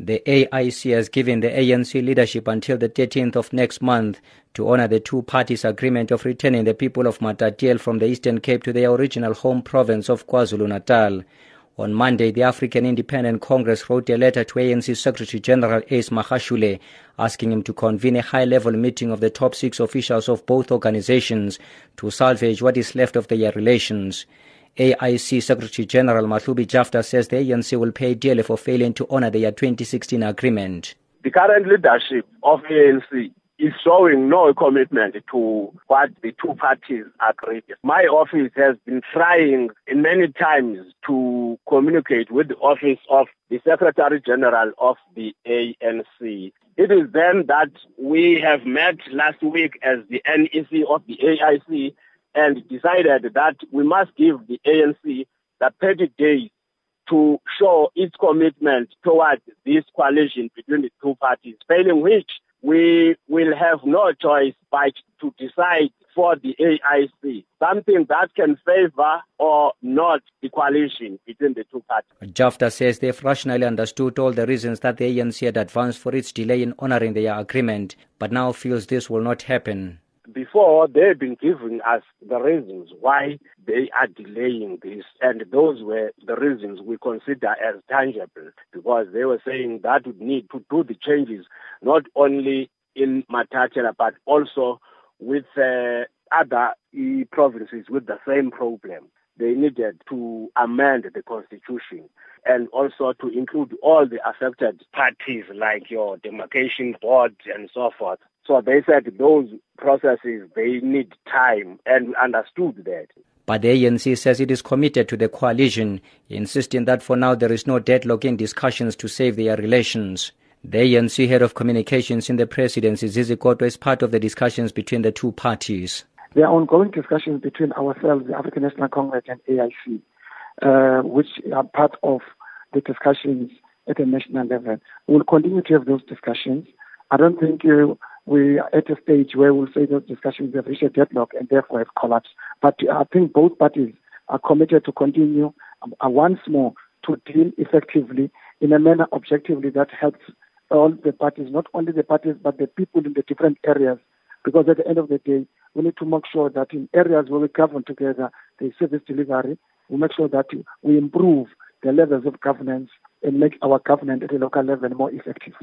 The AIC has given the ANC leadership until the 13th of next month to honor the two parties' agreement of returning the people of Matatiele from the Eastern Cape to their original home province of KwaZulu-Natal. On Monday, the African Independent Congress wrote a letter to ANC Secretary General Ace Magashule asking him to convene a high-level meeting of the top six officials of both organizations to salvage what is left of their relations. AIC Secretary General Mahlubi Jafta says the ANC will pay dearly for failing to honor their 2016 agreement. The current leadership of ANC is showing no commitment to what the two parties agreed. My office has been trying many times to communicate with the office of the Secretary General of the ANC. It is then that we have met last week as the NEC of the AIC and decided that we must give the ANC the 30 days to show its commitment towards this coalition between the two parties, failing which we will have no choice but to decide for the AIC, something that can favor or not the coalition between the two parties. Jafta says they've rationally understood all the reasons that the ANC had advanced for its delay in honoring their agreement, but now feels this will not happen before they've been giving us the reasons why they are delaying this. And those were the reasons we consider as tangible because they were saying that would need to do the changes not only in Matatiele but also with uh, other provinces with the same problem. They needed to amend the constitution and also to include all the affected parties like your demarcation board and so forth. So they said those processes, they need time and understood that. But the ANC says it is committed to the coalition, insisting that for now there is no deadlock in discussions to save their relations. The ANC head of communications in the presidency, Zizi Kodwa, is part of the discussions between the two parties. There are ongoing discussions between ourselves, the African National Congress, and AIC, uh, which are part of the discussions at the national level. We'll continue to have those discussions. I don't think uh, we are at a stage where we'll say those discussions have reached a deadlock and therefore have collapsed. But I think both parties are committed to continue uh, once more to deal effectively in a manner objectively that helps all the parties, not only the parties, but the people in the different areas. Because at the end of the day, we need to make sure that in areas where we govern together, the service delivery, we make sure that we improve the levels of governance and make our government at a local level more effective.